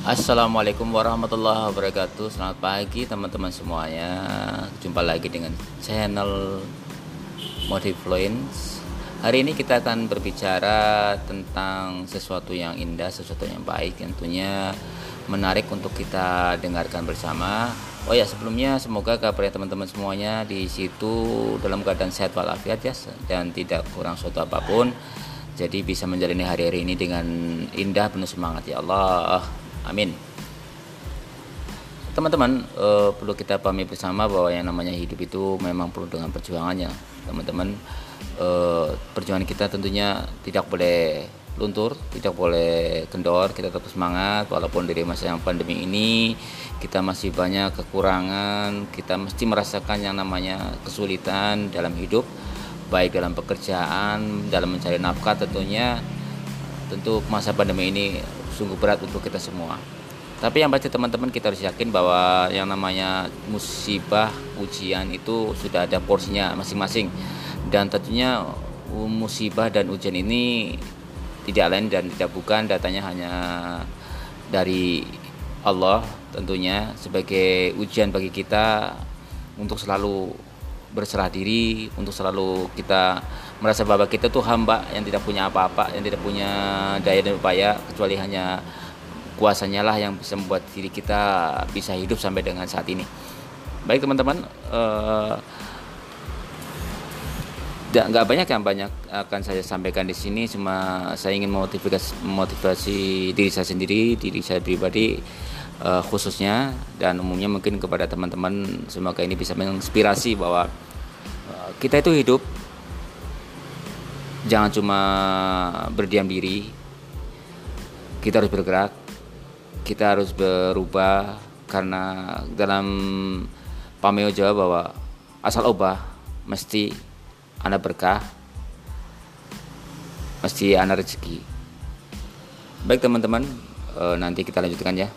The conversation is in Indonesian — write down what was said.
Assalamualaikum warahmatullahi wabarakatuh. Selamat pagi teman-teman semuanya. Jumpa lagi dengan channel Motivfluence Hari ini kita akan berbicara tentang sesuatu yang indah, sesuatu yang baik Tentunya menarik untuk kita dengarkan bersama. Oh ya sebelumnya semoga kabar teman-teman semuanya di situ dalam keadaan sehat walafiat ya dan tidak kurang suatu apa pun. Jadi bisa menjalani hari-hari ini dengan indah penuh semangat ya Allah Amin. Teman-teman, uh, perlu kita pahami bersama bahwa yang namanya hidup itu memang perlu dengan perjuangannya. Teman-teman, uh, perjuangan kita tentunya tidak boleh luntur, tidak boleh kendor, kita tetap semangat walaupun dari masa yang pandemi ini kita masih banyak kekurangan, kita mesti merasakan yang namanya kesulitan dalam hidup, baik dalam pekerjaan, dalam mencari nafkah tentunya tentu masa pandemi ini sungguh berat untuk kita semua. Tapi yang pasti teman-teman kita harus yakin bahwa yang namanya musibah, ujian itu sudah ada porsinya masing-masing. Dan tentunya musibah dan ujian ini tidak lain dan tidak bukan datanya hanya dari Allah tentunya sebagai ujian bagi kita untuk selalu berserah diri untuk selalu kita merasa bahwa kita tuh hamba yang tidak punya apa-apa yang tidak punya daya dan upaya kecuali hanya kuasanya lah yang bisa membuat diri kita bisa hidup sampai dengan saat ini. Baik teman-teman uh, nggak banyak yang banyak akan saya sampaikan di sini. Cuma saya ingin motivasi motivasi diri saya sendiri diri saya pribadi uh, khususnya dan umumnya mungkin kepada teman-teman. Semoga ini bisa menginspirasi bahwa uh, kita itu hidup jangan cuma berdiam diri. Kita harus bergerak. Kita harus berubah karena dalam pameo Jawa bahwa asal ubah mesti anak berkah mesti anak rezeki. Baik teman-teman eh, nanti kita lanjutkan ya